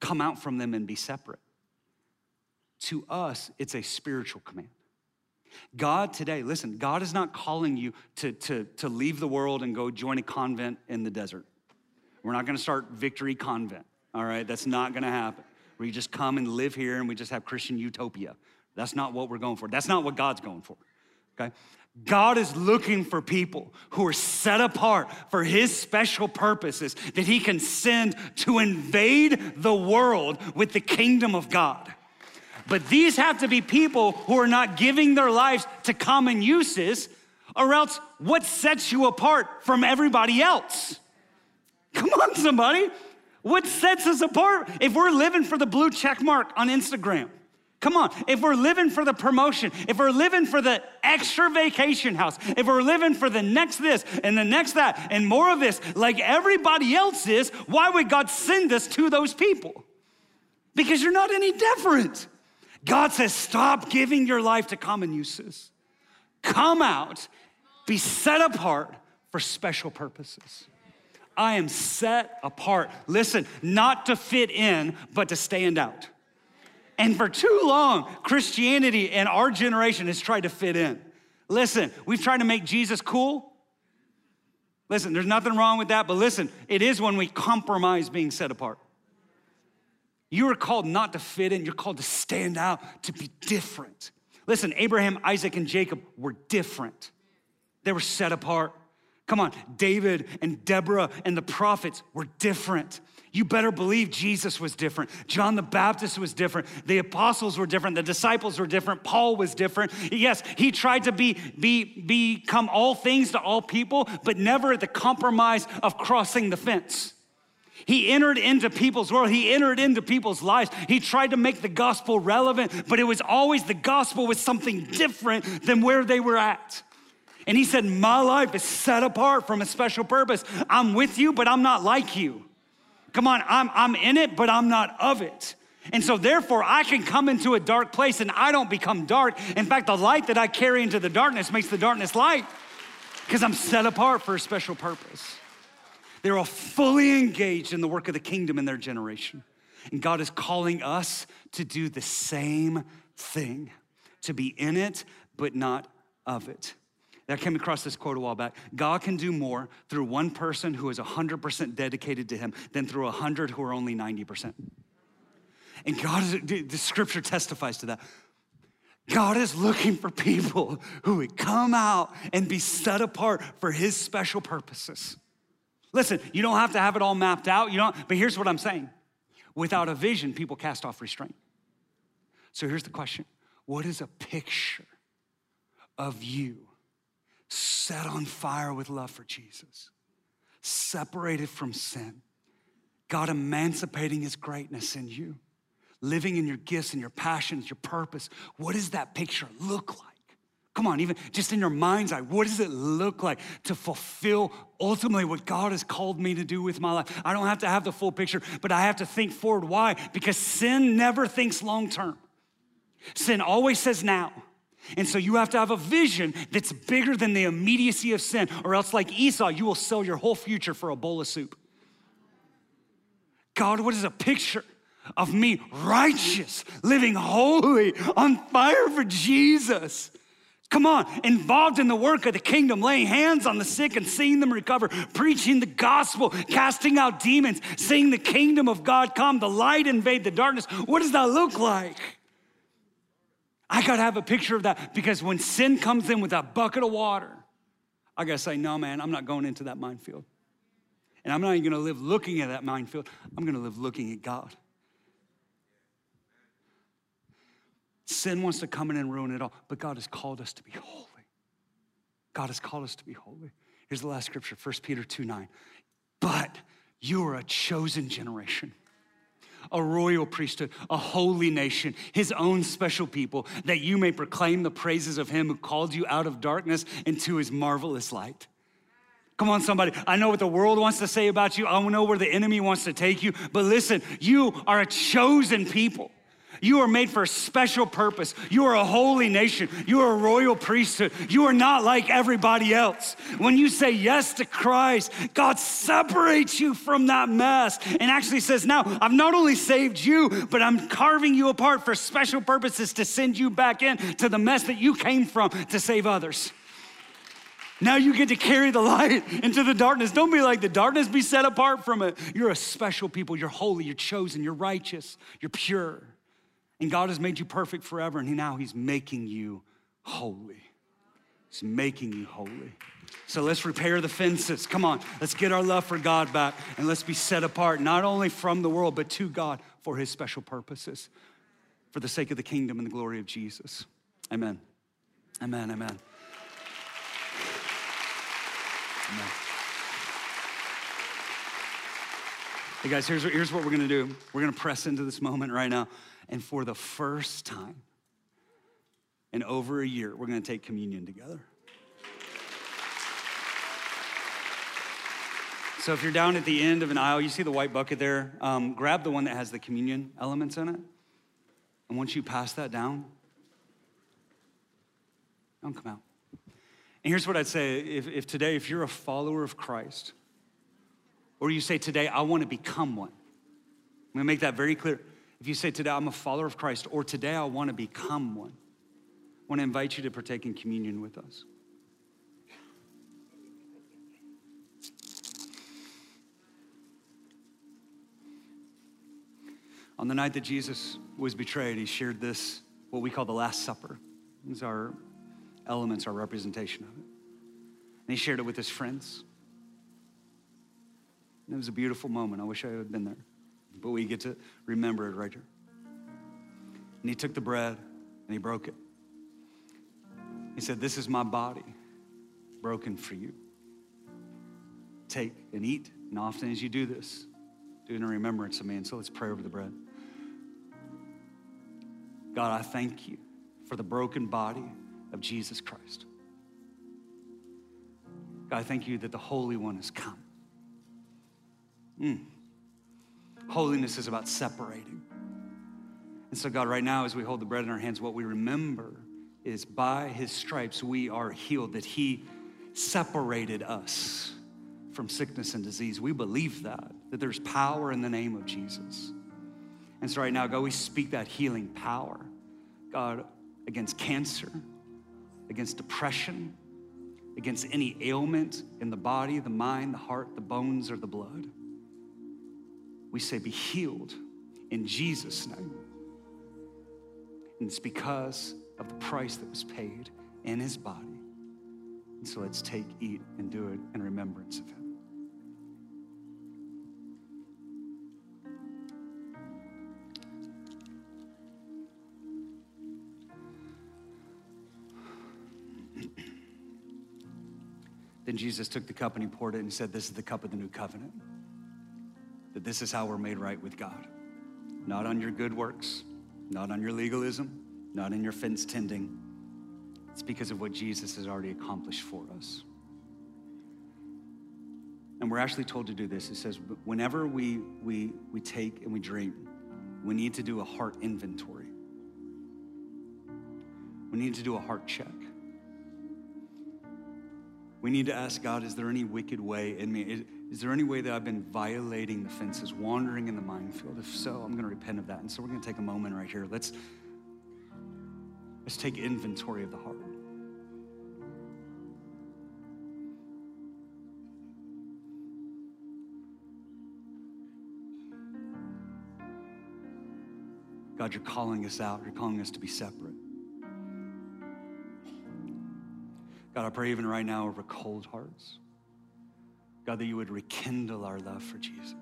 Come out from them and be separate. To us, it's a spiritual command. God today, listen, God is not calling you to, to, to leave the world and go join a convent in the desert. We're not gonna start Victory Convent, all right? That's not gonna happen. Where you just come and live here and we just have Christian utopia. That's not what we're going for. That's not what God's going for, okay? God is looking for people who are set apart for his special purposes that he can send to invade the world with the kingdom of God. But these have to be people who are not giving their lives to common uses, or else what sets you apart from everybody else? Come on, somebody. What sets us apart? If we're living for the blue check mark on Instagram, Come on, if we're living for the promotion, if we're living for the extra vacation house, if we're living for the next this and the next that and more of this, like everybody else is, why would God send us to those people? Because you're not any different. God says, stop giving your life to common uses. Come out, be set apart for special purposes. I am set apart. Listen, not to fit in, but to stand out. And for too long, Christianity and our generation has tried to fit in. Listen, we've tried to make Jesus cool. Listen, there's nothing wrong with that, but listen, it is when we compromise being set apart. You are called not to fit in, you're called to stand out, to be different. Listen, Abraham, Isaac, and Jacob were different. They were set apart. Come on, David and Deborah and the prophets were different. You better believe Jesus was different. John the Baptist was different. The apostles were different. The disciples were different. Paul was different. Yes, he tried to be, be, become all things to all people, but never at the compromise of crossing the fence. He entered into people's world. He entered into people's lives. He tried to make the gospel relevant, but it was always the gospel was something different than where they were at. And he said, My life is set apart from a special purpose. I'm with you, but I'm not like you. Come on, I'm, I'm in it, but I'm not of it. And so, therefore, I can come into a dark place and I don't become dark. In fact, the light that I carry into the darkness makes the darkness light because I'm set apart for a special purpose. They're all fully engaged in the work of the kingdom in their generation. And God is calling us to do the same thing, to be in it, but not of it. I came across this quote a while back. God can do more through one person who is 100% dedicated to Him than through 100 who are only 90%. And God is, the scripture testifies to that. God is looking for people who would come out and be set apart for His special purposes. Listen, you don't have to have it all mapped out. You don't, but here's what I'm saying. Without a vision, people cast off restraint. So here's the question. What is a picture of you set on fire with love for Jesus, separated from sin, God emancipating his greatness in you, living in your gifts and your passions, your purpose? What does that picture look like? Come on, even just in your mind's eye, what does it look like to fulfill ultimately what God has called me to do with my life? I don't have to have the full picture, but I have to think forward. Why? Because sin never thinks long term, sin always says now. And so you have to have a vision that's bigger than the immediacy of sin, or else, like Esau, you will sell your whole future for a bowl of soup. God, what is a picture? Of me righteous, living holy, on fire for Jesus. Come on, involved in the work of the kingdom, laying hands on the sick and seeing them recover, preaching the gospel, casting out demons, seeing the kingdom of God come, the light invade the darkness. What does that look like? I gotta have a picture of that because when sin comes in with that bucket of water, I gotta say, no, man, I'm not going into that minefield. And I'm not even gonna live looking at that minefield, I'm gonna live looking at God. Sin wants to come in and ruin it all, but God has called us to be holy. God has called us to be holy. Here's the last scripture, 1 Peter 2 9. But you are a chosen generation, a royal priesthood, a holy nation, his own special people, that you may proclaim the praises of him who called you out of darkness into his marvelous light. Come on, somebody. I know what the world wants to say about you. I know where the enemy wants to take you. But listen, you are a chosen people. You are made for a special purpose. You are a holy nation. You are a royal priesthood. You are not like everybody else. When you say yes to Christ, God separates you from that mess and actually says, Now, I've not only saved you, but I'm carving you apart for special purposes to send you back in to the mess that you came from to save others. Now you get to carry the light into the darkness. Don't be like the darkness, be set apart from it. You're a special people. You're holy, you're chosen, you're righteous, you're pure. And God has made you perfect forever, and now He's making you holy. He's making you holy. So let's repair the fences. Come on, let's get our love for God back, and let's be set apart, not only from the world, but to God for His special purposes, for the sake of the kingdom and the glory of Jesus. Amen. Amen. Amen. Amen. Hey guys, here's, here's what we're gonna do. We're gonna press into this moment right now. And for the first time in over a year, we're gonna take communion together. So if you're down at the end of an aisle, you see the white bucket there, um, grab the one that has the communion elements in it. And once you pass that down, don't come out. And here's what I'd say if, if today, if you're a follower of Christ, or you say today, I want to become one, I'm gonna make that very clear. If you say today, I'm a follower of Christ, or today I want to become one, I want to invite you to partake in communion with us. On the night that Jesus was betrayed, he shared this, what we call the Last Supper. These are elements, our representation of it. And he shared it with his friends. And it was a beautiful moment. I wish I had been there but we get to remember it right here. And he took the bread and he broke it. He said, This is my body broken for you. Take and eat. And often as you do this, do it in remembrance of me. And so let's pray over the bread. God, I thank you for the broken body of Jesus Christ. God, I thank you that the Holy One has come. Mm. Holiness is about separating. And so, God, right now, as we hold the bread in our hands, what we remember is by his stripes we are healed, that he separated us from sickness and disease. We believe that, that there's power in the name of Jesus. And so, right now, God, we speak that healing power, God, against cancer, against depression, against any ailment in the body, the mind, the heart, the bones, or the blood we say, Be healed in Jesus' name. And it's because of the price that was paid in his body. And so let's take, eat, and do it in remembrance of him. Then Jesus took the cup and he poured it and said, This is the cup of the new covenant this is how we're made right with God. Not on your good works, not on your legalism, not in your fence tending. It's because of what Jesus has already accomplished for us. And we're actually told to do this. It says, whenever we, we, we take and we drink, we need to do a heart inventory. We need to do a heart check. We need to ask God, is there any wicked way in me? Is there any way that I've been violating the fences, wandering in the minefield? If so, I'm going to repent of that. And so we're going to take a moment right here. Let's, let's take inventory of the heart. God, you're calling us out. You're calling us to be separate. God, I pray even right now over cold hearts. God, that you would rekindle our love for Jesus.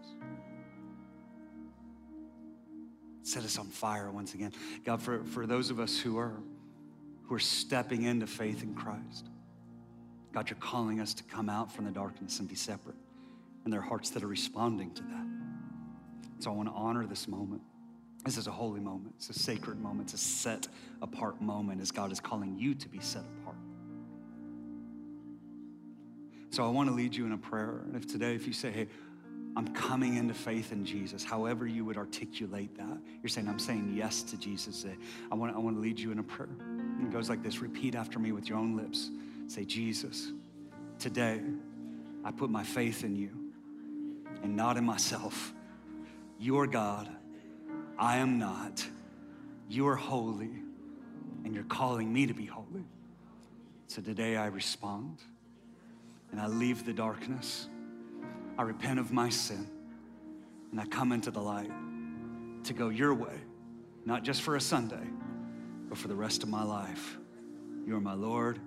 Set us on fire once again. God, for, for those of us who are who are stepping into faith in Christ, God, you're calling us to come out from the darkness and be separate. And there are hearts that are responding to that. So I want to honor this moment. This is a holy moment. It's a sacred moment. It's a set apart moment as God is calling you to be set apart. So I want to lead you in a prayer. And if today, if you say, hey, I'm coming into faith in Jesus, however you would articulate that, you're saying, I'm saying yes to Jesus. I want, I want to lead you in a prayer. And it goes like this repeat after me with your own lips. Say, Jesus, today I put my faith in you and not in myself. You are God. I am not. You are holy, and you're calling me to be holy. So today I respond and I leave the darkness. I repent of my sin and I come into the light to go your way, not just for a Sunday, but for the rest of my life. You are my Lord,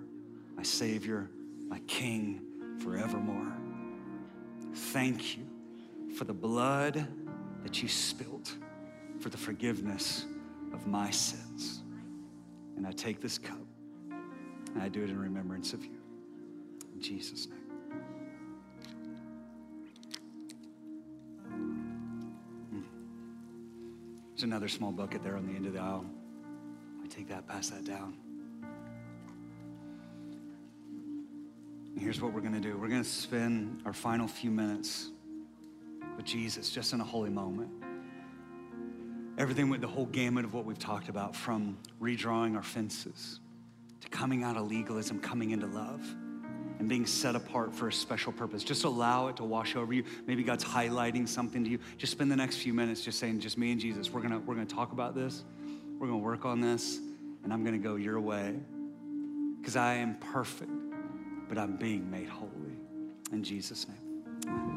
my Savior, my King forevermore. Thank you for the blood that you spilt for the forgiveness of my sins. And I take this cup and I do it in remembrance of you. In Jesus' name. Hmm. There's another small bucket there on the end of the aisle. I take that, pass that down. And here's what we're going to do we're going to spend our final few minutes with Jesus just in a holy moment. Everything with the whole gamut of what we've talked about from redrawing our fences to coming out of legalism, coming into love, and being set apart for a special purpose. Just allow it to wash over you. Maybe God's highlighting something to you. Just spend the next few minutes just saying, just me and Jesus, we're gonna, we're gonna talk about this, we're gonna work on this, and I'm gonna go your way. Because I am perfect, but I'm being made holy. In Jesus' name. Amen.